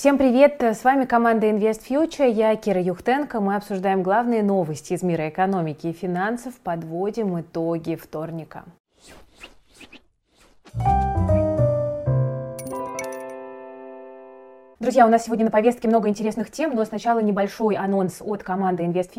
Всем привет! С вами команда Invest Future. Я Кира Юхтенко. Мы обсуждаем главные новости из мира экономики и финансов. Подводим итоги вторника. Друзья, у нас сегодня на повестке много интересных тем, но сначала небольшой анонс от команды Invest.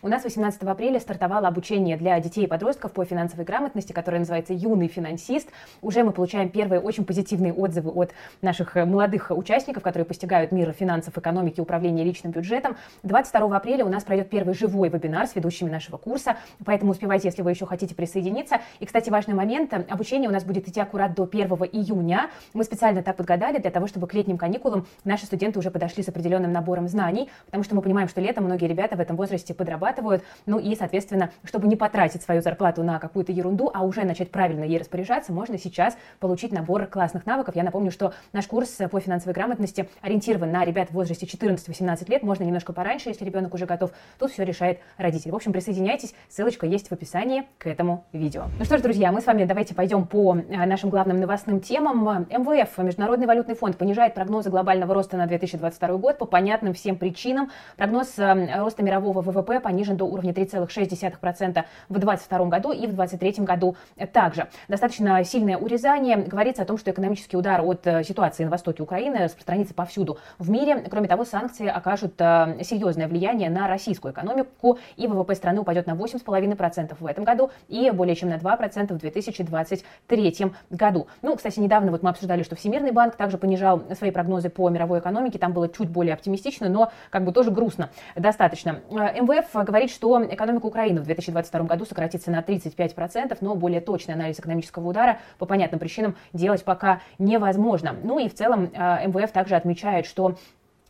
У нас 18 апреля стартовало обучение для детей и подростков по финансовой грамотности, которое называется «Юный финансист». Уже мы получаем первые очень позитивные отзывы от наших молодых участников, которые постигают мир финансов, экономики, управления личным бюджетом. 22 апреля у нас пройдет первый живой вебинар с ведущими нашего курса, поэтому успевайте, если вы еще хотите присоединиться. И, кстати, важный момент, обучение у нас будет идти аккурат до 1 июня. Мы специально так подгадали для того, чтобы к летним каникулам наши студенты уже подошли с определенным набором знаний, потому что мы понимаем, что летом многие ребята в этом возрасте подрабатывают, ну и, соответственно, чтобы не потратить свою зарплату на какую-то ерунду, а уже начать правильно ей распоряжаться, можно сейчас получить набор классных навыков. Я напомню, что наш курс по финансовой грамотности ориентирован на ребят в возрасте 14-18 лет, можно немножко пораньше, если ребенок уже готов. Тут все решает родитель. В общем, присоединяйтесь, ссылочка есть в описании к этому видео. Ну что ж, друзья, мы с вами давайте пойдем по э, нашим главным новостным темам. МВФ, Международный валютный фонд, понижает прогнозы глобального роста на 2022 год по понятным всем причинам. Прогноз э, роста мирового ВВП понижен до уровня 3,6% в 2022 году и в 2023 году также. Достаточно сильное урезание. Говорится о том, что экономический удар от э, ситуации на востоке Украины распространится повсюду в мире. Кроме того, санкции окажут э, серьезное влияние на российскую экономику, и ВВП страны упадет на 8,5% в этом году и более чем на 2% в 2023 году. Ну, кстати, недавно вот мы обсуждали, что Всемирный банк также понижал свои прогнозы по мировой экономике там было чуть более оптимистично, но как бы тоже грустно достаточно. Э, МВФ говорит, что экономика Украины в 2022 году сократится на 35%, но более точный анализ экономического удара по понятным причинам делать пока невозможно. Ну и в целом э, МВФ также отмечает, что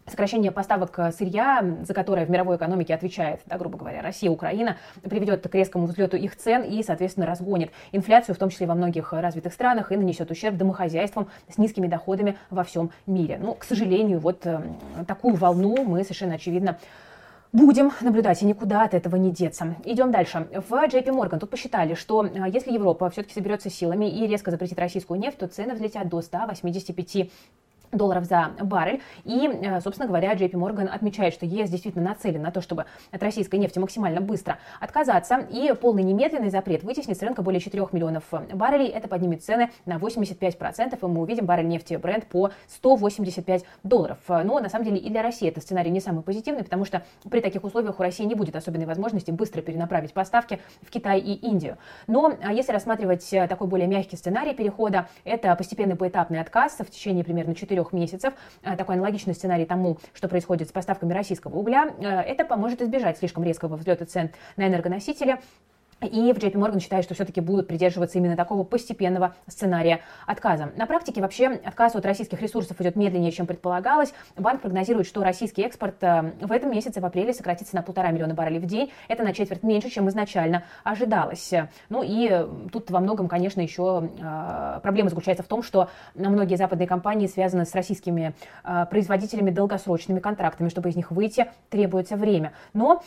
Сокращение поставок э, сырья, за которое в мировой экономике отвечает, да, грубо говоря, Россия, Украина, приведет к резкому взлету их цен и, соответственно, разгонит инфляцию, в том числе во многих развитых странах, и нанесет ущерб домохозяйствам с низкими доходами во всем мире. Ну, к сожалению, вот э, такую волну мы совершенно очевидно Будем наблюдать, и никуда от этого не деться. Идем дальше. В JP Morgan тут посчитали, что э, если Европа все-таки соберется силами и резко запретит российскую нефть, то цены взлетят до 185 долларов за баррель. И, э, собственно говоря, JP Morgan отмечает, что ЕС действительно нацелен на то, чтобы от российской нефти максимально быстро отказаться. И полный немедленный запрет вытеснит с рынка более 4 миллионов баррелей. Это поднимет цены на 85%. И мы увидим баррель нефти бренд по 185 долларов. Но на самом деле и для России этот сценарий не самый позитивный, потому что при таких условиях у России не будет особенной возможности быстро перенаправить поставки в Китай и Индию. Но если рассматривать э, такой более мягкий сценарий перехода, это постепенный поэтапный отказ в течение примерно 4 трех месяцев, э, такой аналогичный сценарий тому, что происходит с поставками российского угля, э, это поможет избежать слишком резкого взлета цен на энергоносители и в JP Morgan считает, что все-таки будут придерживаться именно такого постепенного сценария отказа. На практике вообще отказ от российских ресурсов идет медленнее, чем предполагалось. Банк прогнозирует, что российский экспорт э, в этом месяце, в апреле, сократится на полтора миллиона баррелей в день. Это на четверть меньше, чем изначально ожидалось. Ну и тут во многом, конечно, еще э, проблема заключается в том, что многие западные компании связаны с российскими э, производителями долгосрочными контрактами. Чтобы из них выйти, требуется время. Но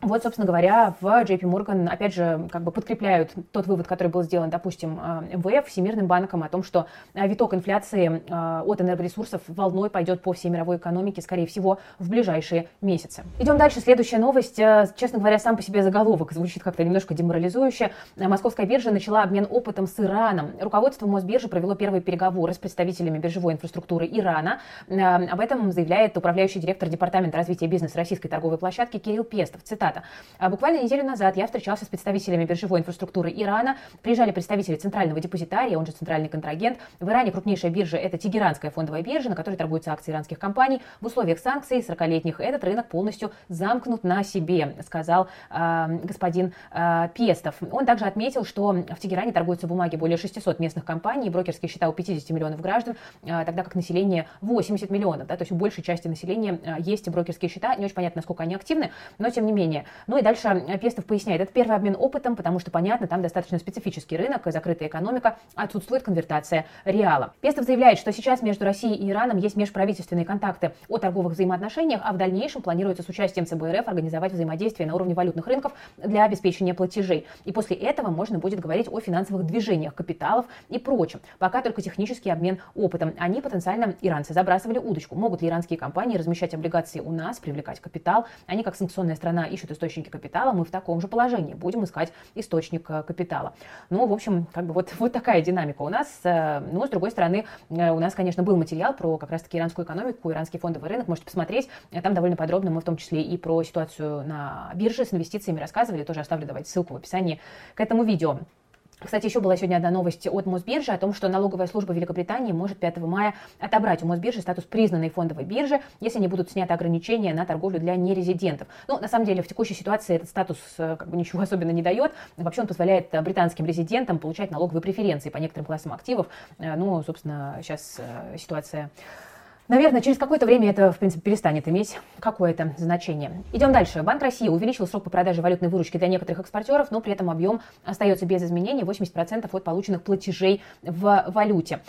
вот, собственно говоря, в JP Morgan, опять же, как бы подкрепляют тот вывод, который был сделан, допустим, э, МВФ, Всемирным банком, о том, что э, виток инфляции э, от энергоресурсов волной пойдет по всей мировой экономике, скорее всего, в ближайшие месяцы. Идем дальше. Следующая новость. Честно говоря, сам по себе заголовок звучит как-то немножко деморализующе. Московская биржа начала обмен опытом с Ираном. Руководство Мосбиржи провело первые переговоры с представителями биржевой инфраструктуры Ирана. Об этом заявляет управляющий директор Департамента развития бизнеса российской торговой площадки Кирилл Пестов. Цитата Цитата. «А буквально неделю назад я встречался с представителями биржевой инфраструктуры Ирана. Приезжали представители центрального депозитария, он же центральный контрагент. В Иране крупнейшая биржа – это Тегеранская фондовая биржа, на которой торгуются акции иранских компаний. В условиях санкций 40-летних этот рынок полностью замкнут на себе, сказал э, господин э, Пестов. Он также отметил, что в Тегеране торгуются бумаги более 600 местных компаний, брокерские счета у 50 миллионов граждан, э, тогда как население 80 миллионов. Да, то есть у большей части населения есть брокерские счета. Не очень понятно, насколько они активны, но тем не менее обучения. Ну и дальше Пестов поясняет, это первый обмен опытом, потому что, понятно, там достаточно специфический рынок, закрытая экономика, отсутствует конвертация реала. Пестов заявляет, что сейчас между Россией и Ираном есть межправительственные контакты о торговых взаимоотношениях, а в дальнейшем планируется с участием ЦБРФ организовать взаимодействие на уровне валютных рынков для обеспечения платежей. И после этого можно будет говорить о финансовых движениях капиталов и прочем. Пока только технический обмен опытом. Они потенциально, иранцы, забрасывали удочку. Могут ли иранские компании размещать облигации у нас, привлекать капитал? Они, как санкционная страна, ищут источники капитала. Мы в таком же положении. Будем искать источник э, капитала. Ну, в общем, как бы вот, вот такая динамика у нас. Э, ну, с другой стороны, э, у нас, конечно, был материал про как раз-таки иранскую экономику, иранский фондовый рынок. Можете посмотреть. Там довольно подробно мы в том числе и про ситуацию на бирже с инвестициями рассказывали. Тоже оставлю давайте ссылку в описании к этому видео. Кстати, еще была сегодня одна новость от Мосбиржи о том, что налоговая служба Великобритании может 5 мая отобрать у Мосбиржи статус признанной фондовой биржи, если не будут сняты ограничения на торговлю для нерезидентов. Ну, на самом деле, в текущей ситуации этот статус э, как бы ничего особенно не дает. Вообще он позволяет э, британским резидентам получать налоговые преференции по некоторым классам активов. Э, ну, собственно, сейчас ситуация Наверное, через какое-то время это, в принципе, перестанет иметь какое-то значение. Идем дальше. Банк России увеличил срок по продаже валютной выручки для некоторых экспортеров, но при этом объем остается без изменений 80% от полученных платежей в валюте.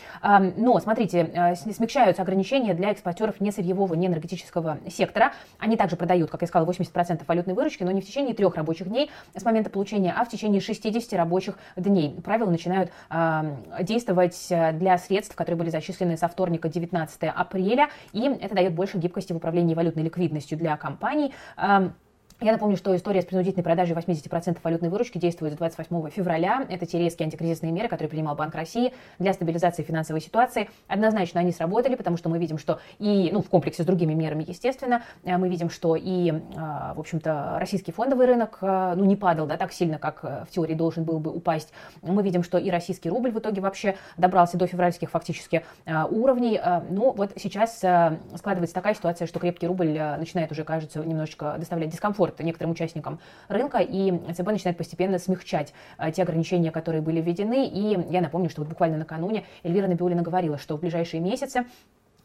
Но, смотрите, э, смягчаются ограничения для экспортеров не сырьевого, не энергетического сектора. Они также продают, как я сказала, 80% валютной выручки, но не в течение трех рабочих дней с момента получения, а в течение 60 рабочих дней. Правила начинают действовать э, для средств, которые были зачислены со вторника 19 апреля апреля, и это дает больше гибкости в управлении валютной ликвидностью для компаний. Я напомню, что история с принудительной продажей 80% валютной выручки действует с 28 февраля. Это те резкие антикризисные меры, которые принимал Банк России для стабилизации финансовой ситуации. Однозначно они сработали, потому что мы видим, что и, ну, в комплексе с другими мерами, естественно, э, мы видим, что и, э, в общем-то, российский фондовый рынок, э, ну, не падал, да, так сильно, как в теории должен был бы упасть. Мы видим, что и российский рубль в итоге вообще добрался до февральских фактически уровней. Ну, вот сейчас складывается такая ситуация, что крепкий рубль начинает уже, кажется, немножечко доставлять дискомфорт комфорт некоторым участникам рынка, и ЦБ начинает постепенно смягчать а, те ограничения, которые были введены. И я напомню, что вот буквально накануне Эльвира Набиулина говорила, что в ближайшие месяцы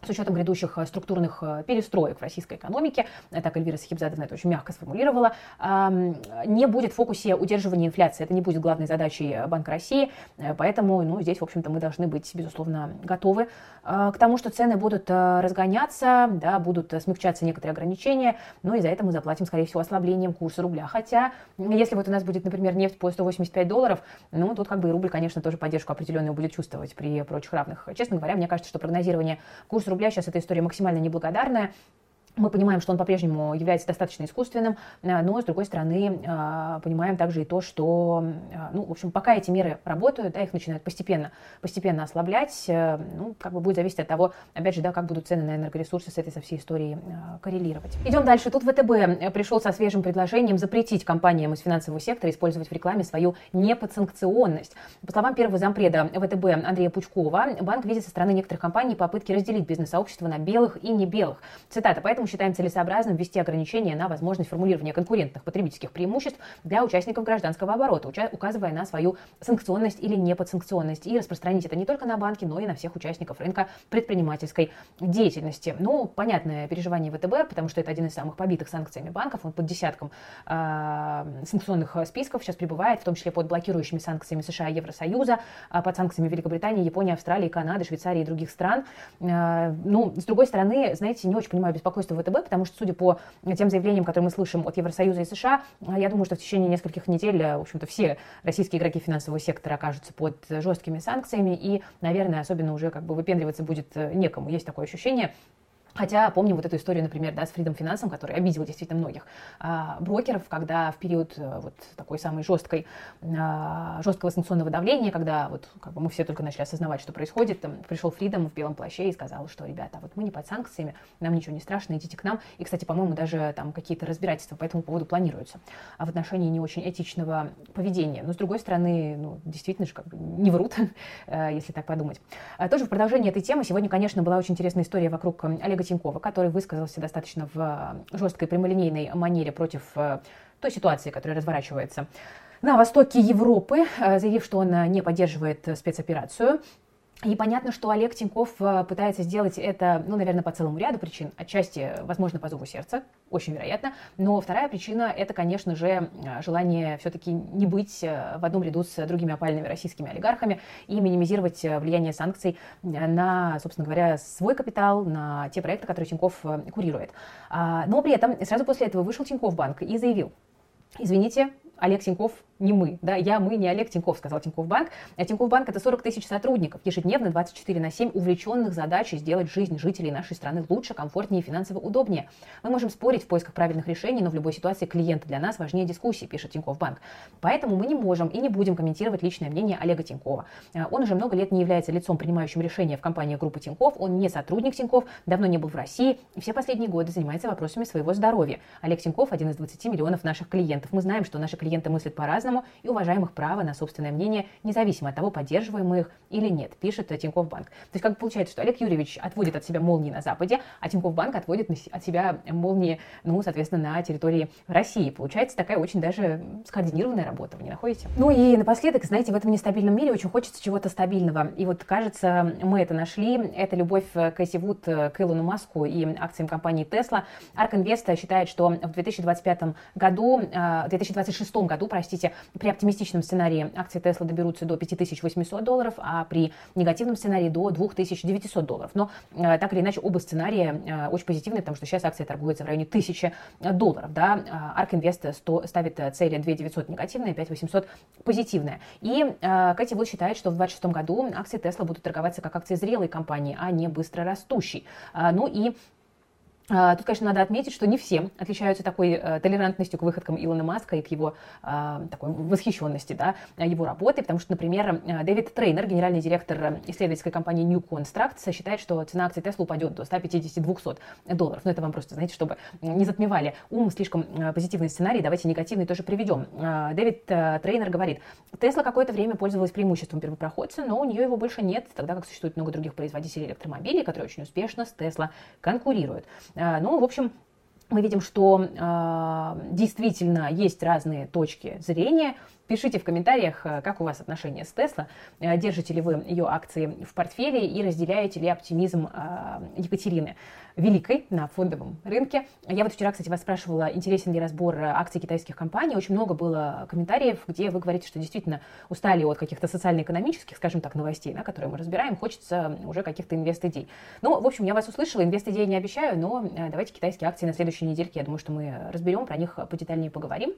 с учетом грядущих э, структурных э, перестроек в российской экономике, э, так Эльвира Сахибзадовна это очень мягко сформулировала, не будет в фокусе удерживания инфляции. Это не будет главной задачей Банка России, поэтому ну, здесь, в общем-то, мы должны быть, безусловно, готовы к тому, что цены будут разгоняться, да, будут смягчаться некоторые ограничения, но и за это мы заплатим, скорее всего, ослаблением курса рубля. Хотя, если вот у нас будет, например, нефть по 185 долларов, ну, тут как бы и рубль, конечно, тоже поддержку определенную будет чувствовать при прочих равных. Честно говоря, мне кажется, что прогнозирование курса рубля сейчас эта история максимально неблагодарная. Мы понимаем, что он по-прежнему является достаточно искусственным, э, но, с другой стороны, э, понимаем также и то, что, э, ну, в общем, пока эти меры работают, да, их начинают постепенно, постепенно ослаблять, ну, как бы будет зависеть от того, опять же, да, как будут цены на энергоресурсы с этой со всей историей коррелировать. Идем дальше. Тут ВТБ пришел со свежим предложением запретить компаниям из финансового сектора использовать в рекламе свою неподсанкционность. По словам первого зампреда ВТБ Андрея Пучкова, банк видит со стороны некоторых компаний попытки разделить бизнес-сообщество на белых и не белых. Цитата. Поэтому Поэтому считаем целесообразным ввести ограничения на возможность формулирования конкурентных потребительских преимуществ для участников гражданского оборота, указывая на свою санкционность или неподсанкционность, и распространить это не только на банки, но и на всех участников рынка предпринимательской деятельности. Ну, понятное переживание ВТБ, потому что это один из самых побитых санкциями банков, он под десятком э, санкционных списков сейчас пребывает, в том числе под блокирующими санкциями США и Евросоюза, а под санкциями Великобритании, Японии, Австралии, Канады, Швейцарии и других стран. Э, ну, с другой стороны, знаете, не очень понимаю беспокойство в ВТБ, потому что, судя по тем заявлениям, которые мы слышим от Евросоюза и США, я думаю, что в течение нескольких недель, в общем-то, все российские игроки финансового сектора окажутся под жесткими санкциями, и, наверное, особенно уже как бы выпендриваться будет некому. Есть такое ощущение. Хотя помним вот эту историю, например, да, с Freedom Finance, который обидел действительно многих а, брокеров, когда в период а, вот такой самой жесткой, а, жесткого санкционного давления, когда вот как бы мы все только начали осознавать, что происходит, там, пришел Freedom в белом плаще и сказал, что, ребята, вот мы не под санкциями, нам ничего не страшно, идите к нам. И, кстати, по-моему, даже там какие-то разбирательства по этому поводу планируются а в отношении не очень этичного поведения. Но, с другой стороны, ну, действительно же как бы не врут, э, если так подумать. А тоже в продолжении этой темы сегодня, конечно, была очень интересная история вокруг Олега Тинькова, который высказался достаточно в э, жесткой прямолинейной манере против э, той ситуации, которая разворачивается на востоке Европы, э, заявив, что он не поддерживает спецоперацию И понятно, что Олег Тиньков э, пытается сделать это, ну, наверное, по целому ряду причин. Отчасти, возможно, по зову сердца, очень вероятно. Но вторая причина – это, конечно же, э, желание все-таки не быть э, в одном ряду с другими опальными российскими олигархами и минимизировать влияние санкций на, собственно говоря, свой капитал, на те проекты, которые Тиньков курирует. А, но при этом сразу после этого вышел Тиньков банк и заявил, извините, Олег Тиньков не мы, да, я, мы, не Олег Тиньков, сказал Тиньков Банк. А Тиньков Банк это 40 тысяч сотрудников, ежедневно 24 на 7, увлеченных задачей сделать жизнь жителей нашей страны лучше, комфортнее и финансово удобнее. Мы можем спорить в поисках правильных решений, но в любой ситуации клиент для нас важнее дискуссии, пишет Тиньков Банк. Поэтому мы не можем и не будем комментировать личное мнение Олега Тинькова. А, он уже много лет не является лицом, принимающим решения в компании группы Тиньков, он не сотрудник Тиньков, давно не был в России и все последние годы занимается вопросами своего здоровья. Олег Тиньков один из 20 миллионов наших клиентов. Мы знаем, что наши клиенты мыслят по-разному и уважаем их право на собственное мнение, независимо от того, поддерживаем мы их или нет, пишет Тинькофф Банк. То есть как получается, что Олег Юрьевич отводит от себя молнии на Западе, а Тинькофф Банк отводит от себя молнии, ну, соответственно, на территории России. Получается такая очень даже скоординированная работа, вы не находите? Ну и напоследок, знаете, в этом нестабильном мире очень хочется чего-то стабильного. И вот, кажется, мы это нашли. Это любовь Кэсси Вуд к Илону Маску и акциям компании Tesla. Арк Инвеста считает, что в 2025 году, в 2026 году, простите, при оптимистичном сценарии акции Tesla доберутся до 5800 долларов, а при негативном сценарии до 2900 долларов. Но э, так или иначе оба сценария э, очень позитивные, потому что сейчас акция торгуется в районе 1000 долларов. Да? Ark Invest ставит цели 2900 негативные, 5800 позитивные. И э, Кэти Вуд считает, что в 2026 году акции Tesla будут торговаться как акции зрелой компании, а не быстро растущей. Ну и тут, конечно, надо отметить, что не все отличаются такой э, толерантностью к выходкам Илона Маска и к его э, такой восхищенности да, его работы, потому что, например, э, Дэвид Трейнер, генеральный директор исследовательской компании New Constructs, считает, что цена акций Tesla упадет до 150-200 долларов. Но это вам просто, знаете, чтобы не затмевали ум слишком э, позитивный сценарий, давайте негативный тоже приведем. Э, Дэвид э, Трейнер говорит, Tesla какое-то время пользовалась преимуществом первопроходца, но у нее его больше нет, тогда как существует много других производителей электромобилей, которые очень успешно с Tesla конкурируют. Э, ну, в общем, мы видим, что э, действительно есть разные точки зрения. Пишите в комментариях, э, как у вас отношения с Тесла, э, держите ли вы ее акции в портфеле и разделяете ли оптимизм э, Екатерины Великой на фондовом рынке. Я вот вчера, кстати, вас спрашивала, интересен ли разбор акций китайских компаний. Очень много было комментариев, где вы говорите, что действительно устали от каких-то социально-экономических, скажем так, новостей, да, которые мы разбираем, хочется уже каких-то инвест-идей. Ну, в общем, я вас услышала, инвест-идей не обещаю, но давайте китайские акции на следующей недельке, я думаю, что мы разберем, про них подетальнее поговорим.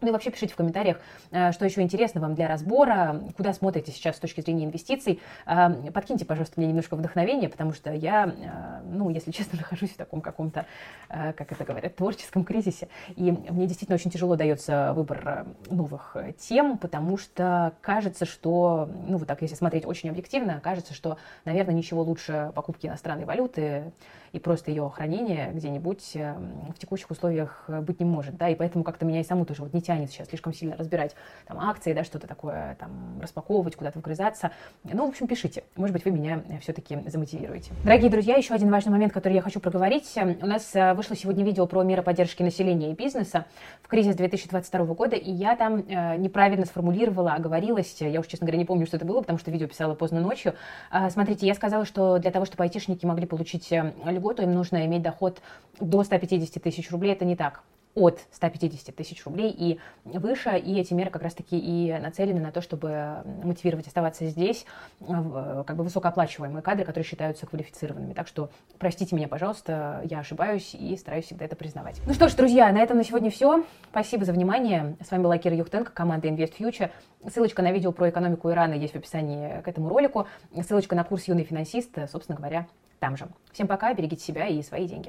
Ну и вообще пишите в комментариях, э, что еще интересно вам для разбора, куда смотрите сейчас с точки зрения инвестиций. Э, подкиньте, пожалуйста, мне немножко вдохновения, потому что я, э, ну, если честно, нахожусь в таком каком-то, как это говорят, творческом кризисе. И мне действительно очень тяжело дается выбор новых тем, потому что кажется, что, ну, вот так, если смотреть очень объективно, кажется, что, наверное, ничего лучше покупки иностранной валюты и просто ее хранения где-нибудь в текущих условиях быть не может, да, и поэтому как-то меня и саму тоже вот не тянет сейчас слишком сильно разбирать там акции, да, что-то такое, там, распаковывать, куда-то вгрызаться. Ну, в общем, пишите. Может быть, вы меня все-таки замотивируете. Дорогие друзья, еще один важный момент, который я хочу проговорить. У нас э, вышло сегодня видео про меры поддержки населения и бизнеса в кризис 2022 года, и я там э, неправильно сформулировала, оговорилась. Я уж, честно говоря, не помню, что это было, потому что видео писала поздно ночью. Э, смотрите, я сказала, что для того, чтобы айтишники могли получить льготу, им нужно иметь доход до 150 тысяч рублей. Это не так от 150 тысяч рублей и выше, и эти меры как раз-таки и нацелены на то, чтобы мотивировать оставаться здесь как бы высокооплачиваемые кадры, которые считаются квалифицированными. Так что простите меня, пожалуйста, я ошибаюсь и стараюсь всегда это признавать. Ну что ж, друзья, на этом на сегодня все. Спасибо за внимание. С вами была Кира Юхтенко, команда Invest Future. Ссылочка на видео про экономику Ирана есть в описании к этому ролику. Ссылочка на курс «Юный финансист», собственно говоря, там же. Всем пока, берегите себя и свои деньги.